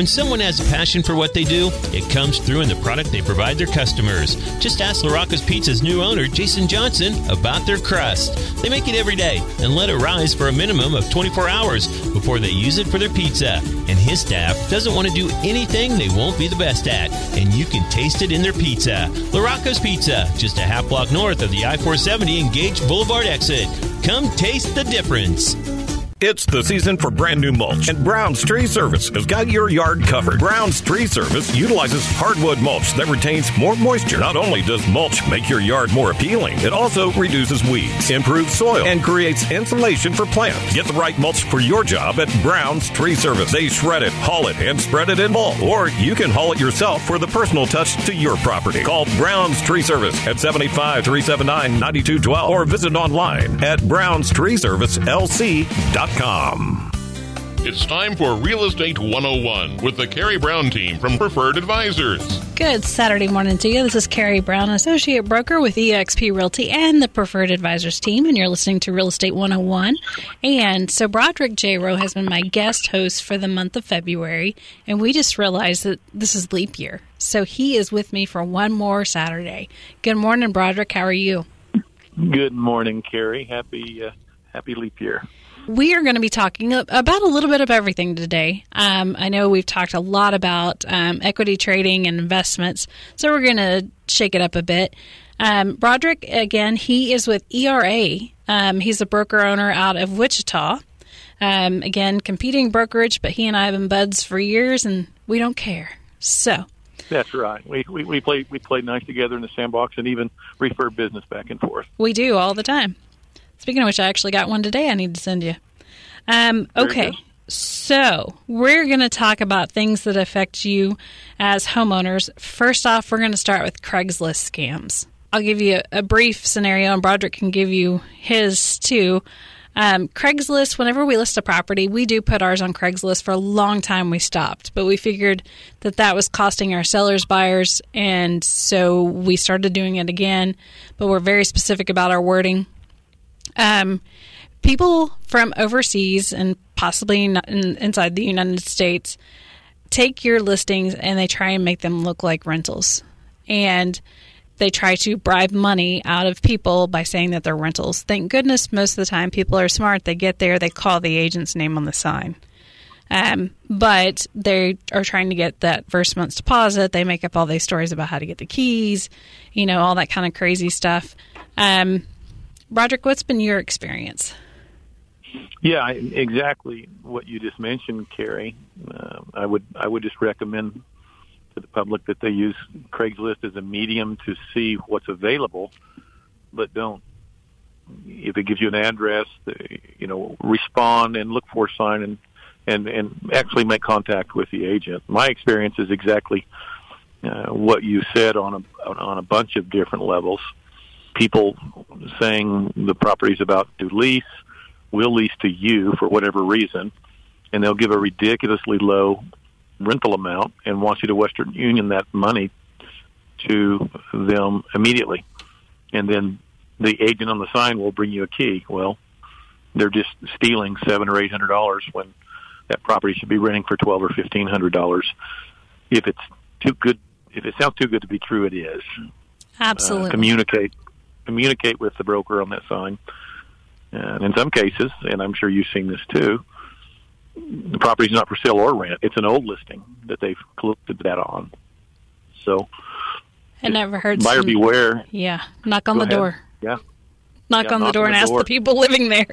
When someone has a passion for what they do, it comes through in the product they provide their customers. Just ask LaRocco's Pizza's new owner, Jason Johnson, about their crust. They make it every day and let it rise for a minimum of 24 hours before they use it for their pizza. And his staff doesn't want to do anything they won't be the best at, and you can taste it in their pizza. LaRocco's Pizza, just a half block north of the I 470 and Gage Boulevard exit. Come taste the difference. It's the season for brand new mulch, and Brown's Tree Service has got your yard covered. Brown's Tree Service utilizes hardwood mulch that retains more moisture. Not only does mulch make your yard more appealing, it also reduces weeds, improves soil, and creates insulation for plants. Get the right mulch for your job at Brown's Tree Service. They shred it, haul it, and spread it in bulk. Or you can haul it yourself for the personal touch to your property. Call Brown's Tree Service at 785 379 9212 or visit online at brownstreeservicelc.com. It's time for Real Estate 101 with the Carrie Brown team from Preferred Advisors. Good Saturday morning to you. This is Carrie Brown, Associate Broker with eXp Realty and the Preferred Advisors team, and you're listening to Real Estate 101. And so Broderick Jayroe has been my guest host for the month of February, and we just realized that this is leap year. So he is with me for one more Saturday. Good morning, Broderick. How are you? Good morning, Carrie. Happy uh, happy leap year. We are going to be talking about a little bit of everything today. Um, I know we've talked a lot about um, equity trading and investments, so we're going to shake it up a bit. Um, Broderick, again, he is with ERA. Um, he's a broker owner out of Wichita. Um, again, competing brokerage, but he and I have been buds for years, and we don't care. So. That's right. We, we we play we played nice together in the sandbox and even refer business back and forth. We do all the time. Speaking of which, I actually got one today I need to send you. Um, okay. So, we're going to talk about things that affect you as homeowners. First off, we're going to start with Craigslist scams. I'll give you a, a brief scenario, and Broderick can give you his too. Um, Craigslist, whenever we list a property, we do put ours on Craigslist. For a long time, we stopped, but we figured that that was costing our sellers buyers, and so we started doing it again. But we're very specific about our wording. Um, people from overseas and possibly in, inside the United States take your listings and they try and make them look like rentals. And they try to bribe money out of people by saying that they're rentals. Thank goodness most of the time people are smart. They get there, they call the agent's name on the sign. Um, but they are trying to get that first month's deposit. They make up all these stories about how to get the keys, you know, all that kind of crazy stuff. Um, Broderick, what's been your experience? Yeah, exactly what you just mentioned, Carrie. Uh, I would I would just recommend to the public that they use Craigslist as a medium to see what's available, but don't. If it gives you an address, you know, respond and look for a sign and and and actually make contact with the agent. My experience is exactly uh, what you said on a on a bunch of different levels people saying the property's about to lease, will lease to you for whatever reason, and they'll give a ridiculously low rental amount and want you to Western Union that money to them immediately. And then the agent on the sign will bring you a key. Well, they're just stealing seven or eight hundred dollars when that property should be renting for twelve or fifteen hundred dollars. If it's too good, if it sounds too good to be true, it is. Absolutely. Uh, communicate communicate with the broker on that sign. And in some cases, and I'm sure you've seen this too, the property's not for sale or rent. It's an old listing that they've collected that on. So, I never heard. Buyer some, beware. Yeah, knock on Go the ahead. door. Yeah, Knock Yeah, on the door on and the ask door. the people living there.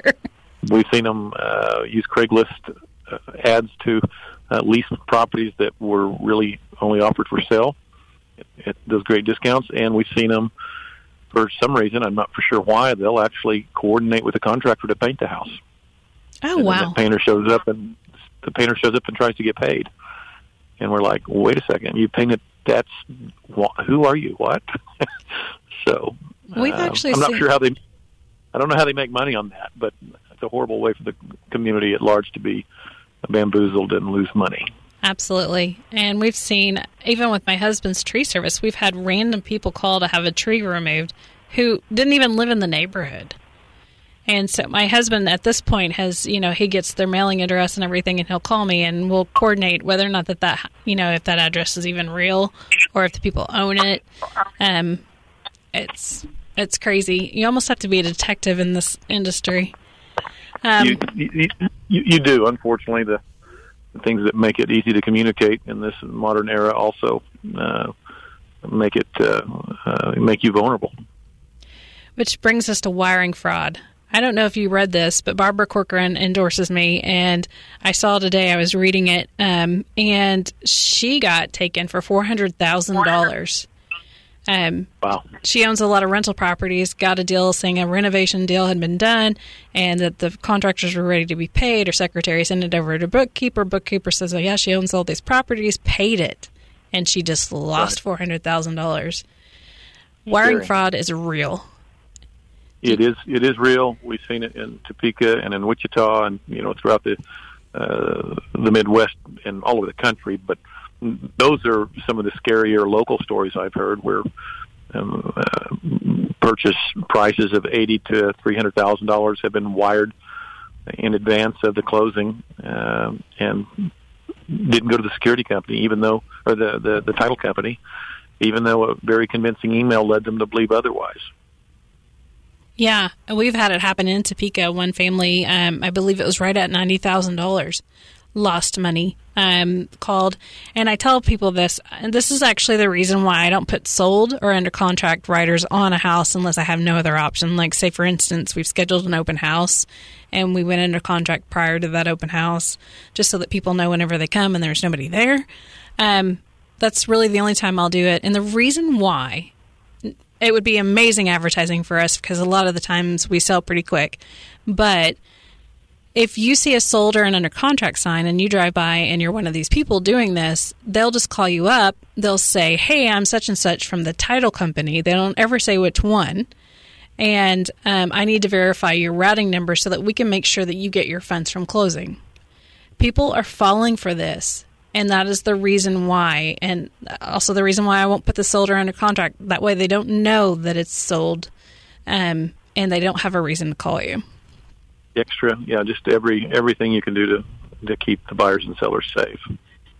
we've seen them uh, use Craigslist uh, ads to uh, lease properties that were really only offered for sale at those great discounts, and we've seen them for some reason. I'm not for sure why. They'll actually coordinate with the contractor to paint the house. oh and wow! the painter shows up and the painter shows up and tries to get paid and we're like wait a second you painted that's who are you what so We've um, actually i'm not sure how they i don't know how they make money on that but it's a horrible way for the community at large to be bamboozled and lose money Absolutely. And we've seen, even with my husband's tree service, we've had random people call to have a tree removed who didn't even live in the neighborhood. And so my husband at this point has, you know, he gets their mailing address and everything, and he'll call me and we'll coordinate whether or not that that, you know, if that address is even real or if the people own it. Um, it's it's crazy. You almost have to be a detective in this industry. Um, you, you, you, you do. Unfortunately, the, the things that make it easy to communicate in this modern era also uh, make it uh, uh, make you vulnerable. Which brings us to wiring fraud. I don't know if you read this, but Barbara Corcoran endorses me, and I saw today. I was reading it, um, and she got taken for four hundred thousand dollars. Um, wow. She owns a lot of rental properties. Got a deal saying a renovation deal had been done, and that the contractors were ready to be paid. Her secretary sent it over to bookkeeper. Bookkeeper says, "Oh yeah, she owns all these properties." Paid it, and she just lost four hundred thousand dollars. Wiring fraud is real. It is. It is real. We've seen it in Topeka and in Wichita, and you know throughout the uh, the Midwest and all over the country. But those are some of the scarier local stories I've heard, where um, uh, purchase prices of eighty to three hundred thousand dollars have been wired in advance of the closing, uh, and didn't go to the security company, even though or the, the the title company, even though a very convincing email led them to believe otherwise. Yeah, and we've had it happen in Topeka. One family, um, I believe it was right at ninety thousand dollars, lost money. Um, called, and I tell people this. And this is actually the reason why I don't put sold or under contract writers on a house unless I have no other option. Like, say for instance, we've scheduled an open house, and we went under contract prior to that open house, just so that people know whenever they come and there's nobody there. Um, that's really the only time I'll do it. And the reason why it would be amazing advertising for us because a lot of the times we sell pretty quick. But if you see a sold or an under contract sign and you drive by and you're one of these people doing this, they'll just call you up. They'll say, Hey, I'm such and such from the title company. They don't ever say which one. And um, I need to verify your routing number so that we can make sure that you get your funds from closing. People are falling for this and that is the reason why and also the reason why i won't put the solder under contract that way they don't know that it's sold um, and they don't have a reason to call you extra yeah just every everything you can do to to keep the buyers and sellers safe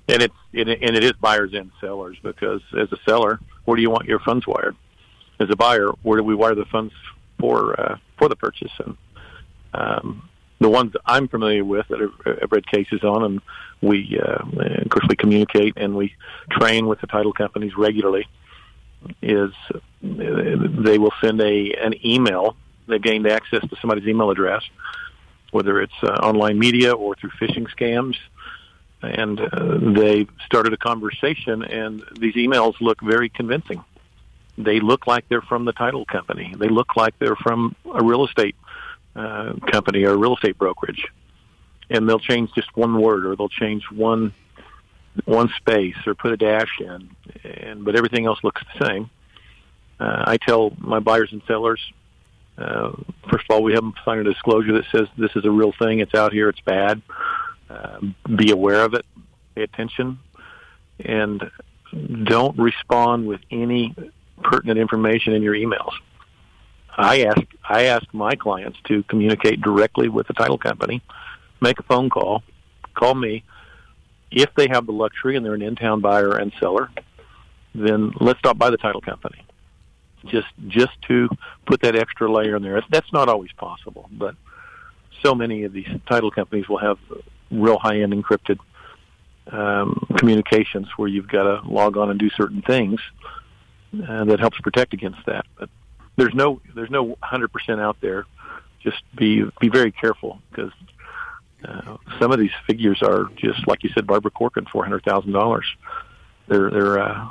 and it's it, and it is buyers and sellers because as a seller where do you want your funds wired as a buyer where do we wire the funds for uh, for the purchase and um, the ones I'm familiar with that I've read cases on, and we, uh, of course, we communicate and we train with the title companies regularly. Is uh, they will send a an email. They've gained access to somebody's email address, whether it's uh, online media or through phishing scams, and uh, they started a conversation. And these emails look very convincing. They look like they're from the title company. They look like they're from a real estate uh, company or a real estate brokerage, and they'll change just one word or they'll change one one space or put a dash in, and but everything else looks the same. Uh, I tell my buyers and sellers, uh, first of all, we have them sign a disclosure that says this is a real thing. It's out here. It's bad. Uh, be aware of it. Pay attention, and don't respond with any pertinent information in your emails. I ask I ask my clients to communicate directly with the title company, make a phone call, call me. If they have the luxury and they're an in-town buyer and seller, then let's stop by the title company. Just just to put that extra layer in there. That's not always possible, but so many of these title companies will have real high-end encrypted um, communications where you've got to log on and do certain things, uh, that helps protect against that. But there's no there's no 100% out there. Just be be very careful because uh, some of these figures are just like you said, Barbara Corcoran, four hundred thousand dollars. They're they're uh,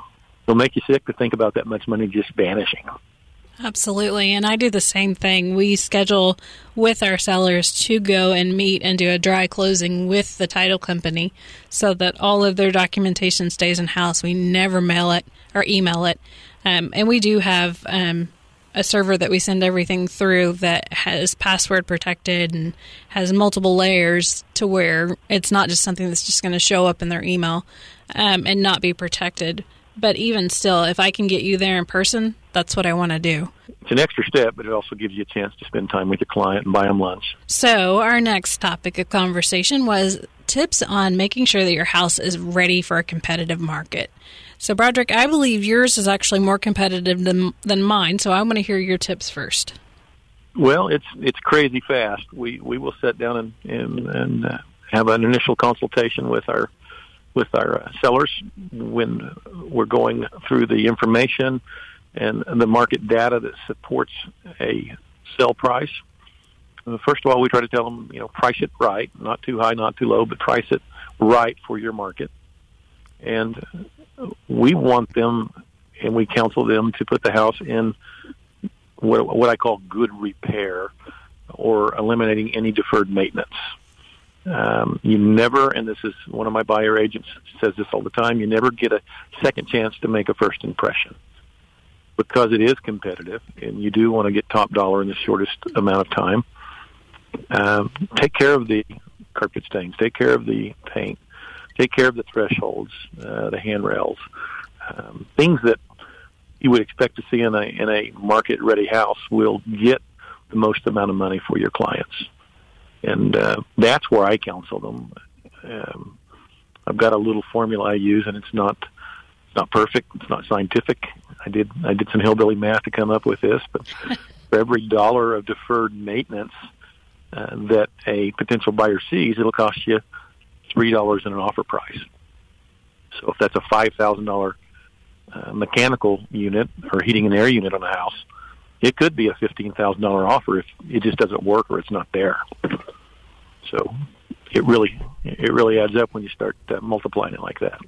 they'll make you sick to think about that much money just vanishing. Absolutely. And I do the same thing. We schedule with our sellers to go and meet and do a dry closing with the title company so that all of their documentation stays in house. We never mail it or email it. Um, and we do have um, a server that we send everything through that has password protected and has multiple layers to where it's not just something that's just going to show up in their email um, and not be protected. But even still, if I can get you there in person, that's what I want to do. It's an extra step, but it also gives you a chance to spend time with your client and buy them lunch. So, our next topic of conversation was tips on making sure that your house is ready for a competitive market. So, Broderick, I believe yours is actually more competitive than, than mine, so I want to hear your tips first. Well, it's it's crazy fast. We we will sit down and and, and uh, have an initial consultation with our with our uh, sellers when we're going through the information and the market data that supports a sell price. Uh, first of all, we try to tell them, you know, price it right, not too high, not too low, but price it right for your market. And we want them, and we counsel them to put the house in what, what I call good repair or eliminating any deferred maintenance. Um, you never, and this is one of my buyer agents says this all the time, you never get a second chance to make a first impression because it is competitive and you do want to get top dollar in the shortest amount of time. Um, take care of the carpet stains, take care of the paint, take care of the thresholds, uh, the handrails, um, things that you would expect to see in a in a market ready house will get the most amount of money for your clients, and uh, that's where I counsel them. Um, I've got a little formula I use, and it's not it's not perfect, it's not scientific. I did I did some hillbilly math to come up with this, but for every dollar of deferred maintenance uh, that a potential buyer sees, it'll cost you three dollars in an offer price. So if that's a five thousand dollar uh, mechanical unit or heating and air unit on a house, it could be a fifteen thousand dollar offer if it just doesn't work or it's not there. So it really it really adds up when you start uh, multiplying it like that.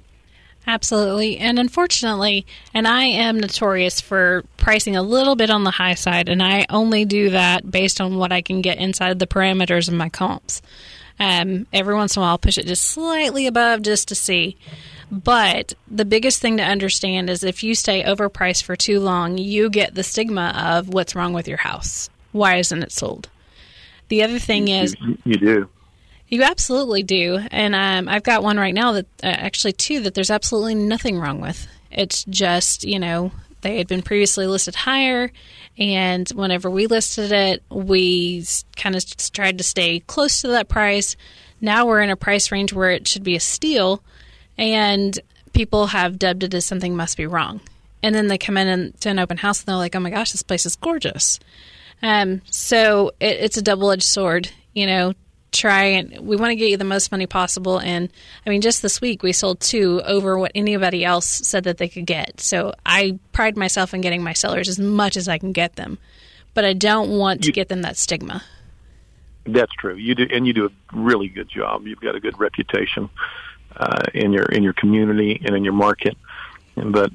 Absolutely. And unfortunately, and I am notorious for pricing a little bit on the high side, and I only do that based on what I can get inside the parameters of my comps. Um, every once in a while, I'll push it just slightly above just to see. But the biggest thing to understand is if you stay overpriced for too long, you get the stigma of what's wrong with your house. Why isn't it sold? The other thing is, you, you do. You absolutely do. And um, I've got one right now that uh, actually two that there's absolutely nothing wrong with. It's just, you know, they had been previously listed higher. And whenever we listed it, we kind of tried to stay close to that price. Now we're in a price range where it should be a steal and people have dubbed it as something must be wrong. And then they come in to an open house and they're like, "Oh my gosh, this place is gorgeous." Um, so it, it's a double edged sword. You know, try and we want to get you the most money possible. And I mean, just this week we sold two over what anybody else said that they could get. So I pride myself in getting my sellers as much as I can get them, but I don't want to get them that stigma. That's true. You do, and you do a really good job. You've got a good reputation uh, in your in your community and in your market. But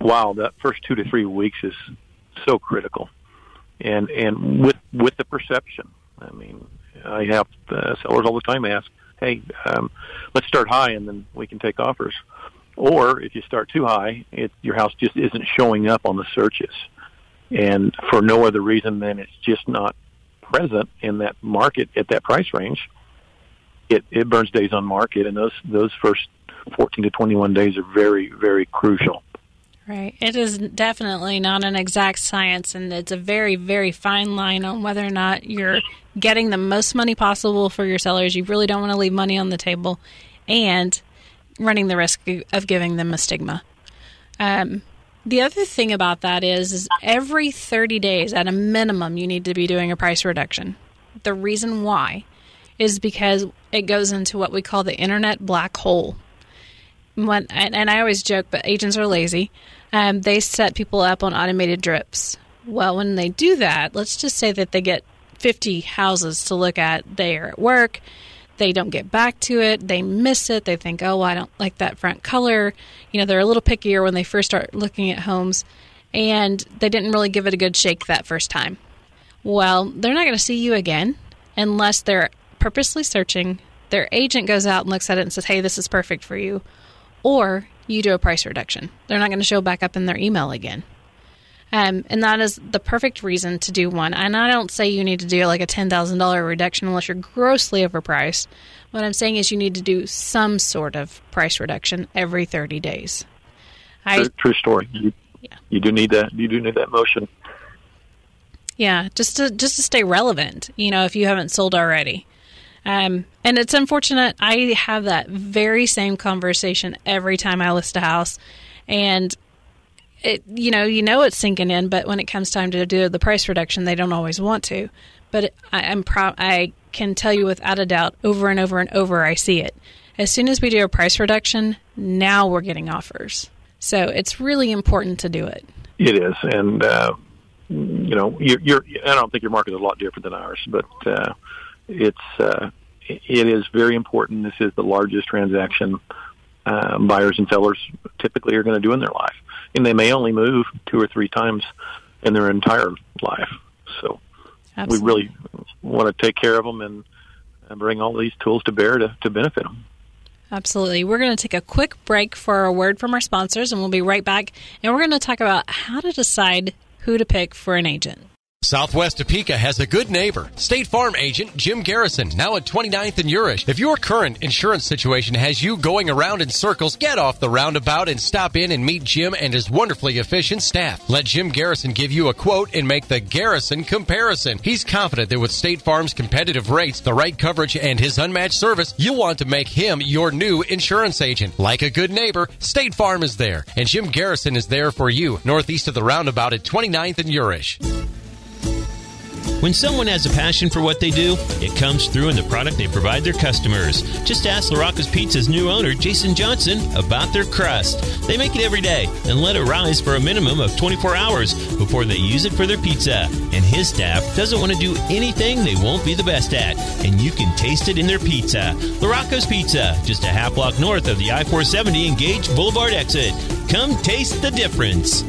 wow, that first two to three weeks is so critical, and and with with the perception. I mean, I have uh, sellers all the time ask, "Hey, um, let's start high, and then we can take offers." Or if you start too high, it, your house just isn't showing up on the searches, and for no other reason than it's just not present in that market at that price range it, it burns days on market, and those those first 14 to 21 days are very very crucial. Right. It is definitely not an exact science, and it's a very, very fine line on whether or not you're getting the most money possible for your sellers. You really don't want to leave money on the table and running the risk of giving them a stigma. Um, the other thing about that is, is every 30 days, at a minimum, you need to be doing a price reduction. The reason why is because it goes into what we call the internet black hole. When, and, and I always joke, but agents are lazy. Um, they set people up on automated drips. Well, when they do that, let's just say that they get 50 houses to look at. They are at work. They don't get back to it. They miss it. They think, oh, well, I don't like that front color. You know, they're a little pickier when they first start looking at homes. And they didn't really give it a good shake that first time. Well, they're not going to see you again unless they're purposely searching, their agent goes out and looks at it and says, hey, this is perfect for you, or you do a price reduction. They're not going to show back up in their email again. Um, and that is the perfect reason to do one. And I don't say you need to do like a $10,000 reduction unless you're grossly overpriced. What I'm saying is you need to do some sort of price reduction every 30 days. I, true, true story. You, Yeah. you do need that. You do need that motion. Yeah, just to just to stay relevant. You know, if you haven't sold already. Um, and it's unfortunate. I have that very same conversation every time I list a house, and it you know you know it's sinking in. But when it comes time to do the price reduction, they don't always want to. But it, I, I'm pro- I can tell you without a doubt, over and over and over, I see it. As soon as we do a price reduction, now we're getting offers. So it's really important to do it. It is, and uh, you know, you're, you're. I don't think your market is a lot different than ours, but uh, it's. Uh, it is very important. This is the largest transaction uh, buyers and sellers typically are going to do in their life, and they may only move two or three times in their entire life. So Absolutely. we really want to take care of them and, and bring all these tools to bear to, to benefit them. Absolutely. We're going to take a quick break for a word from our sponsors, and we'll be right back. And we're going to talk about how to decide who to pick for an agent. Southwest Topeka has a good neighbor. State Farm agent Jim Garrison, now at 29th and Urish. If your current insurance situation has you going around in circles, get off the roundabout and stop in and meet Jim and his wonderfully efficient staff. Let Jim Garrison give you a quote and make the Garrison comparison. He's confident that with State Farm's competitive rates, the right coverage, and his unmatched service, you'll want to make him your new insurance agent. Like a good neighbor, State Farm is there, and Jim Garrison is there for you, northeast of the roundabout at 29th and Urish. When someone has a passion for what they do, it comes through in the product they provide their customers. Just ask LaRocca's Pizza's new owner, Jason Johnson, about their crust. They make it every day and let it rise for a minimum of 24 hours before they use it for their pizza. And his staff doesn't want to do anything they won't be the best at, and you can taste it in their pizza. LaRocca's Pizza, just a half block north of the I 470 and Gage Boulevard exit. Come taste the difference.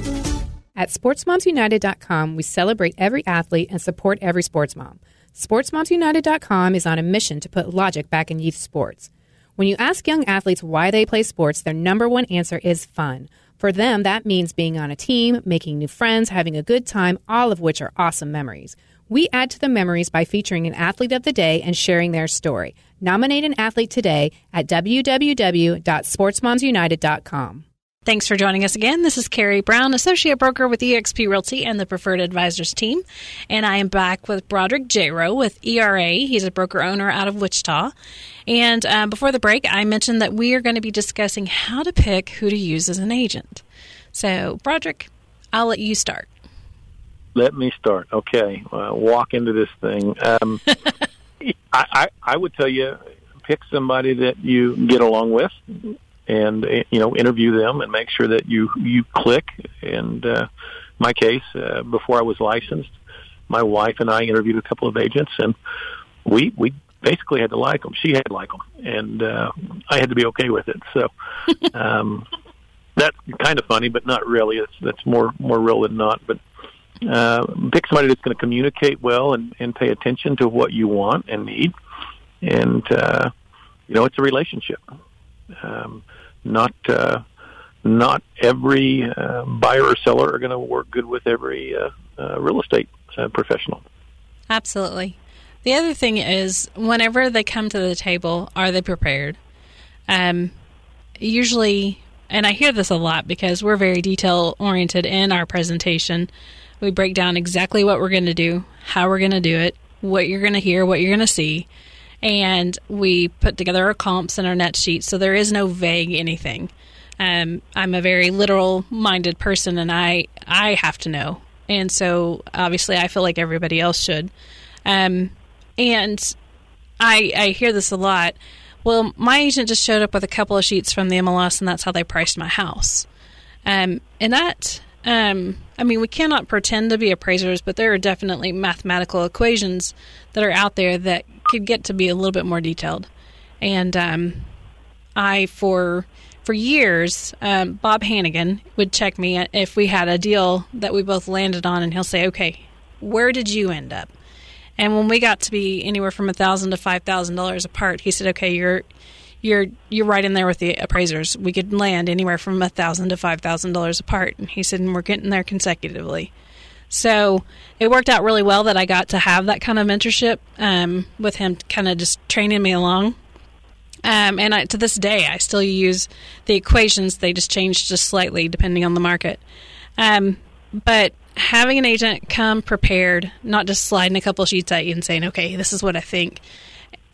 At SportsMomsUnited.com, we celebrate every athlete and support every sports mom. SportsMomsUnited.com is on a mission to put logic back in youth sports. When you ask young athletes why they play sports, their number one answer is fun. For them, that means being on a team, making new friends, having a good time, all of which are awesome memories. We add to the memories by featuring an athlete of the day and sharing their story. Nominate an athlete today at www.sportsmomsunited.com. Thanks for joining us again. This is Carrie Brown, Associate Broker with eXp Realty and the Preferred Advisors team. And I am back with Broderick Jayroe with ERA. He's a broker owner out of Wichita. And uh, before the break, I mentioned that we are going to be discussing how to pick who to use as an agent. So, Broderick, I'll let you start. Let me start. Okay, uh, walk into this thing. Um, I, I, I would tell you, pick somebody that you get along with, and uh, you know, interview them and make sure that you you click. And uh, my case, uh, before I was licensed, my wife and I interviewed a couple of agents, and we we basically had to like them. She had to like them, and uh, I had to be okay with it. So. Um, that's kind of funny, but not really. It's that's more more real than not. But uh, pick somebody that's going to communicate well and, and pay attention to what you want and need. And uh, you know, it's a relationship. Um, not uh, not every uh, buyer or seller are going to work good with every uh, uh, real estate uh, professional. Absolutely. The other thing is, whenever they come to the table, are they prepared? Um, usually, and I hear this a lot because we're very detail oriented in our presentation. We break down exactly what we're going to do, how we're going to do it, what you're going to hear, what you're going to see, and we put together our comps and our net sheet so there is no vague anything. Um, I'm a very literal minded person and I, I have to know. And so obviously I feel like everybody else should. Um, and I, I hear this a lot. Well, my agent just showed up with a couple of sheets from the MLS, and that's how they priced my house. Um, and that, um, I mean, we cannot pretend to be appraisers, but there are definitely mathematical equations that are out there that could get to be a little bit more detailed. And um, I, for for years, um, Bob Hannigan would check me if we had a deal that we both landed on, and he'll say, "Okay, where did you end up?" And when we got to be anywhere from a thousand to five thousand dollars apart, he said, "Okay, you're you're you're right in there with the appraisers. We could land anywhere from a thousand to five thousand dollars apart." And he said, and "We're getting there consecutively." So it worked out really well that I got to have that kind of mentorship um, with him, kind of just training me along. Um, and I, to this day, I still use the equations. They just change just slightly depending on the market. Um, but having an agent come prepared, not just sliding a couple sheets at you and saying, "Okay, this is what I think."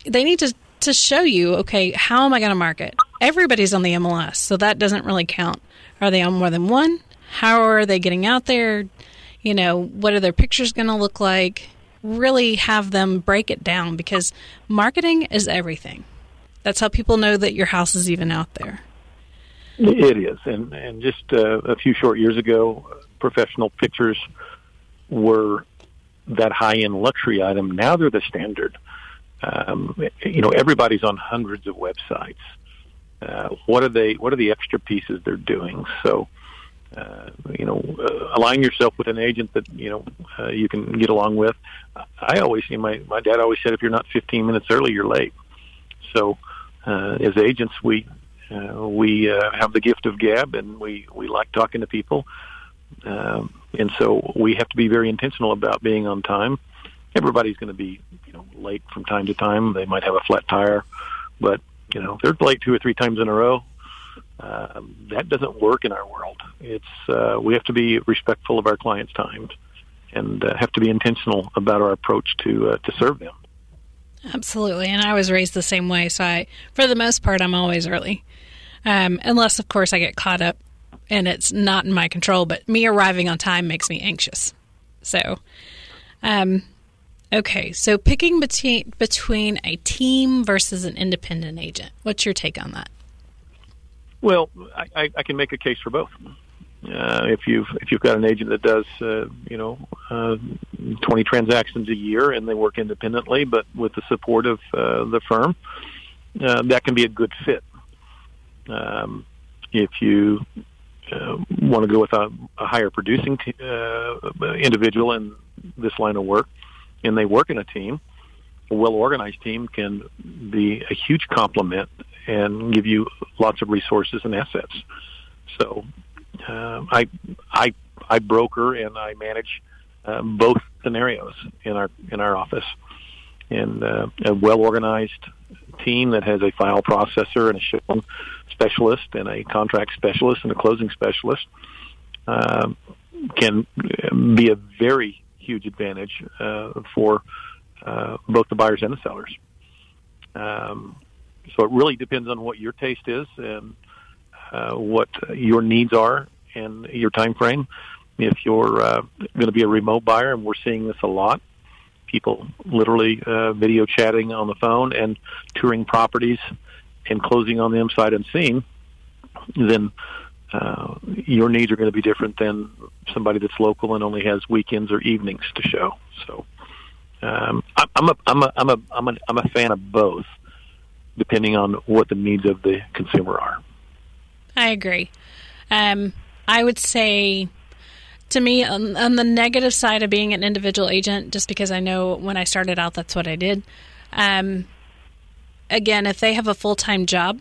They need to to show you, okay, how am I going to market? Everybody's on the MLS, so that doesn't really count. Are they on more than one? How are they getting out there? You know, what are their pictures going to look like? Really have them break it down because marketing is everything. That's how people know that your house is even out there. It is, and and just uh, a few short years ago, professional pictures were that high end luxury item. Now they're the standard. Um, you know, everybody's on hundreds of websites. Uh, what are they? What are the extra pieces they're doing? So, uh, you know, uh, align yourself with an agent that you know uh, you can get along with. I always see my my dad always said if you're not 15 minutes early, you're late. So, uh, as agents, we uh, we uh, have the gift of gab, and we we like talking to people. Um, and so we have to be very intentional about being on time. Everybody's going to be, you know, late from time to time. They might have a flat tire, but you know, they're late two or three times in a row. Um, that doesn't work in our world. It's uh, we have to be respectful of our clients' times and uh, have to be intentional about our approach to uh, to serve them. Absolutely, and I was raised the same way. So I, for the most part, I'm always early, um, unless of course I get caught up and it's not in my control. But me arriving on time makes me anxious. So, um, okay. So picking between between a team versus an independent agent. What's your take on that? Well, I, I can make a case for both. Uh, if you've if you've got an agent that does uh, you know uh, 20 transactions a year and they work independently, but with the support of uh, the firm, uh, that can be a good fit. Um, if you uh, want to go with a, a higher producing t- uh, individual in this line of work, and they work in a team, a well-organized team can be a huge complement and give you lots of resources and assets. So, uh, I I I broker and I manage uh, both scenarios in our in our office, and uh, a well-organized team that has a file processor and a shipping specialist and a contract specialist and a closing specialist uh, can be a very huge advantage uh, for uh, both the buyers and the sellers. Um, so it really depends on what your taste is and uh, what your needs are and your time frame. If you're uh, going to be a remote buyer, and we're seeing this a lot, people literally uh, video chatting on the phone and touring properties and closing on them sight unseen, then uh, your needs are going to be different than somebody that's local and only has weekends or evenings to show. So um, I'm a I'm a I'm a I'm a I'm a fan of both, depending on what the needs of the consumer are. I agree. Um, I would say to me on, on, the negative side of being an individual agent just because i know when i started out that's what i did um, again if they have a full-time job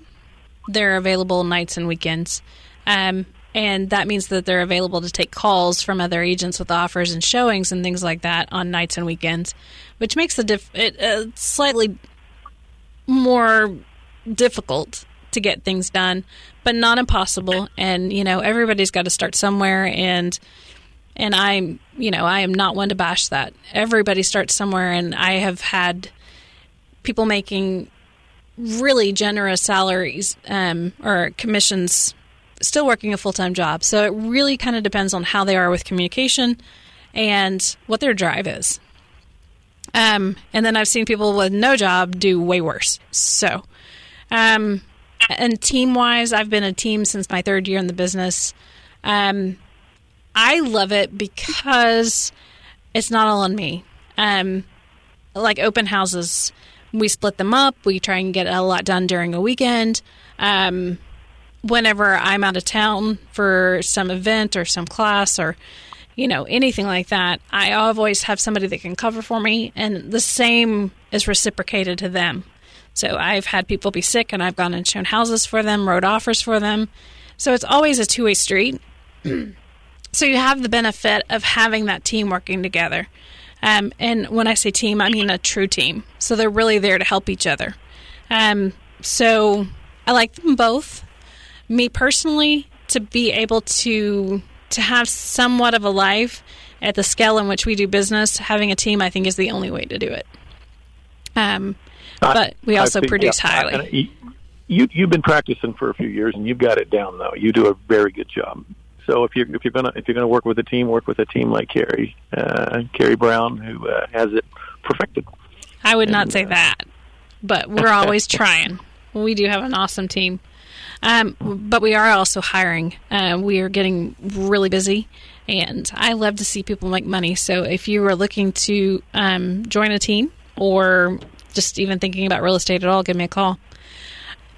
they're available nights and weekends um, and that means that they're available to take calls from other agents with offers and showings and things like that on nights and weekends which makes the diff- it uh, slightly more difficult to get things done but not impossible and you know everybody's got to start somewhere and and I'm, you know, I am not one to bash that. Everybody starts somewhere, and I have had people making really generous salaries um, or commissions still working a full time job. So it really kind of depends on how they are with communication and what their drive is. Um, and then I've seen people with no job do way worse. So, um, and team wise, I've been a team since my third year in the business. Um, I love it because it's not all on me. Um, like open houses, we split them up. We try and get a lot done during a weekend. Um, whenever I'm out of town for some event or some class or you know anything like that, I always have somebody that can cover for me, and the same is reciprocated to them. So I've had people be sick, and I've gone and shown houses for them, wrote offers for them. So it's always a two way street. So you have the benefit of having that team working together. Um, and when I say team, I mean a true team. So they're really there to help each other. Um, so I like them both. Me personally, to be able to to have somewhat of a life at the scale in which we do business, having a team, I think, is the only way to do it. Um, but we also think, produce yeah, highly. I- you you've been practicing for a few years and you've got it down though. You do a very good job. So if you're if you're gonna if you're gonna work with a team, work with a team like Carrie uh, Carrie Brown who uh, has it perfected. I would not say uh, that, but we're always trying. We do have an awesome team, um, but we are also hiring. Uh, we are getting really busy, and I love to see people make money. So if you are looking to um, join a team or just even thinking about real estate at all, give me a call.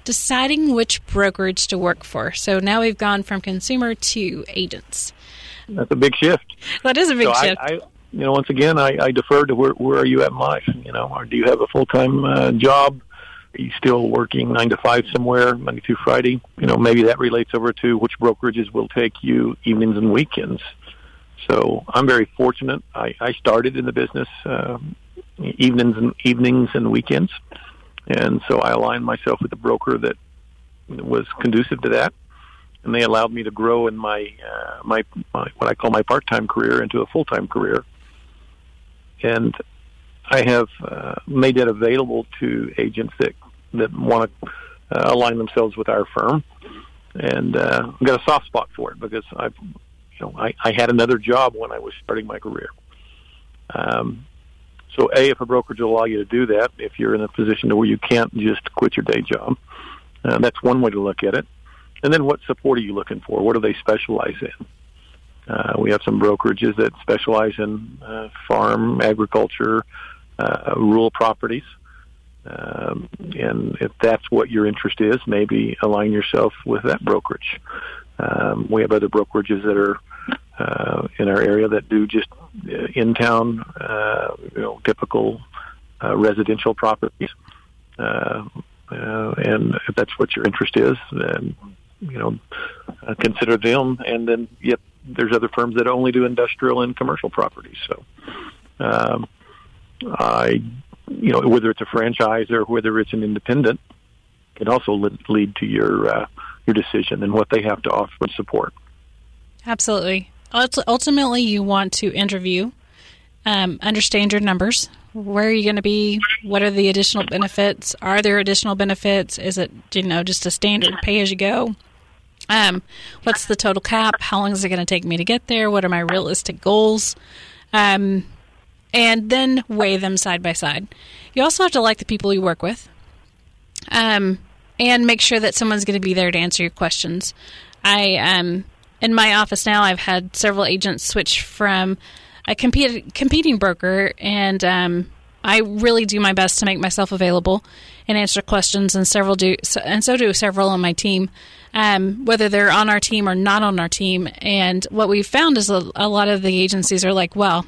Deciding which brokerage to work for. So now we've gone from consumer to agents. That's a big shift. That is a big so shift. I, I, you know, once again, I, I defer to where where are you at in life? You know, or do you have a full time uh, job? You still working nine to five somewhere, Monday through Friday? You know, maybe that relates over to which brokerages will take you evenings and weekends. So I'm very fortunate. I, I started in the business uh, evenings and evenings and weekends, and so I aligned myself with a broker that was conducive to that and they allowed me to grow in my uh, my, my what I call my part time career into a full time career. And I have uh, made that available to agents that that want to uh, align themselves with our firm, and uh, I've got a soft spot for it because I've you know I, I had another job when I was starting my career. Um, so, a if a brokerage will allow you to do that, if you're in a position to where you can't just quit your day job, uh, that's one way to look at it. And then what support are you looking for? What do they specialize in? Uh, we have some brokerages that specialize in uh, farm, agriculture, uh, rural properties. Um, and if that's what your interest is, maybe align yourself with that brokerage. Um, we have other brokerages that are uh, in our area that do just uh, in town, uh, you know, typical uh, residential properties. Uh, uh, and if that's what your interest is, then you know uh, consider them. And then, yep, there's other firms that only do industrial and commercial properties. So, um, I, you know, whether it's a franchise or whether it's an independent, can also lead, to your uh, your decision and what they have to offer and support. Absolutely. Ultimately, you want to interview, um, understand your numbers. Where are you going to be? What are the additional benefits? Are there additional benefits? Is it you know just a standard pay as you go? Um, what's the total cap? How long is it going to take me to get there? What are my realistic goals? Um, and then weigh them side by side. You also have to like the people you work with, um, and make sure that someone's going to be there to answer your questions. I um, in my office now, I've had several agents switch from a competing broker, and um, I really do my best to make myself available and answer questions. And several do, so, and so do several on my team, um, whether they're on our team or not on our team. And what we've found is a, a lot of the agencies are like, "Well,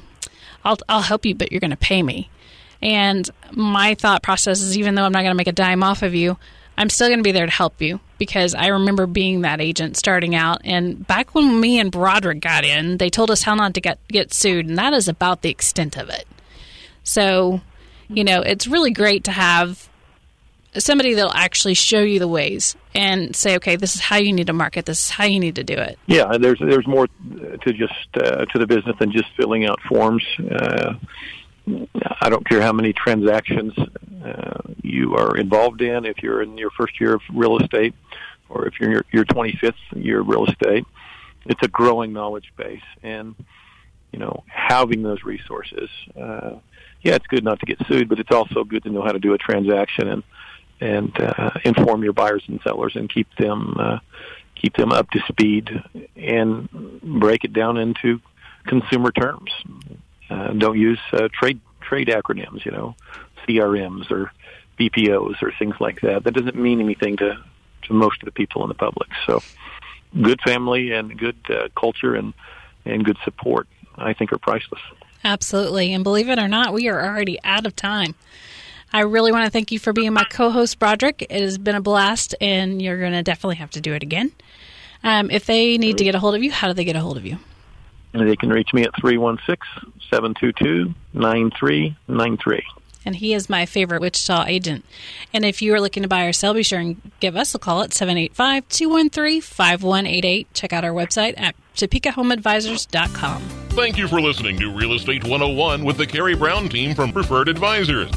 I'll I'll help you, but you're going to pay me." And my thought process is, even though I'm not going to make a dime off of you, I'm still going to be there to help you because I remember being that agent starting out. And back when me and Broderick got in, they told us how not to get get sued, and that is about the extent of it. So, you know, it's really great to have somebody that'll actually show you the ways and say, okay, this is how you need to market. This is how you need to do it. Yeah, there's there's more to just uh, to the business than just filling out forms. Uh, I don't care how many transactions uh, you are involved in. If you're in your first year of real estate, or if you're in your, your 25th year of real estate, it's a growing knowledge base, and you know having those resources. Uh, yeah, it's good not to get sued, but it's also good to know how to do a transaction and and uh, inform your buyers and sellers and keep them uh, keep them up to speed and break it down into consumer terms. Uh, don't use uh, trade trade acronyms, you know, CRMs or BPOs or things like that. That doesn't mean anything to to most of the people in the public. So, good family and good uh, culture and and good support, I think, are priceless. Absolutely. And believe it or not, we are already out of time. I really want to thank you for being my co host, Broderick. It has been a blast, and you're going to definitely have to do it again. Um, if they need to get a hold of you, how do they get a hold of you? They can reach me at 316 722 9393. And he is my favorite Wichita agent. And if you are looking to buy or sell, be sure and give us a call at 785 213 5188. Check out our website at topekahomeadvisors.com. Thank you for listening to Real Estate 101 with the Carrie Brown team from Preferred Advisors.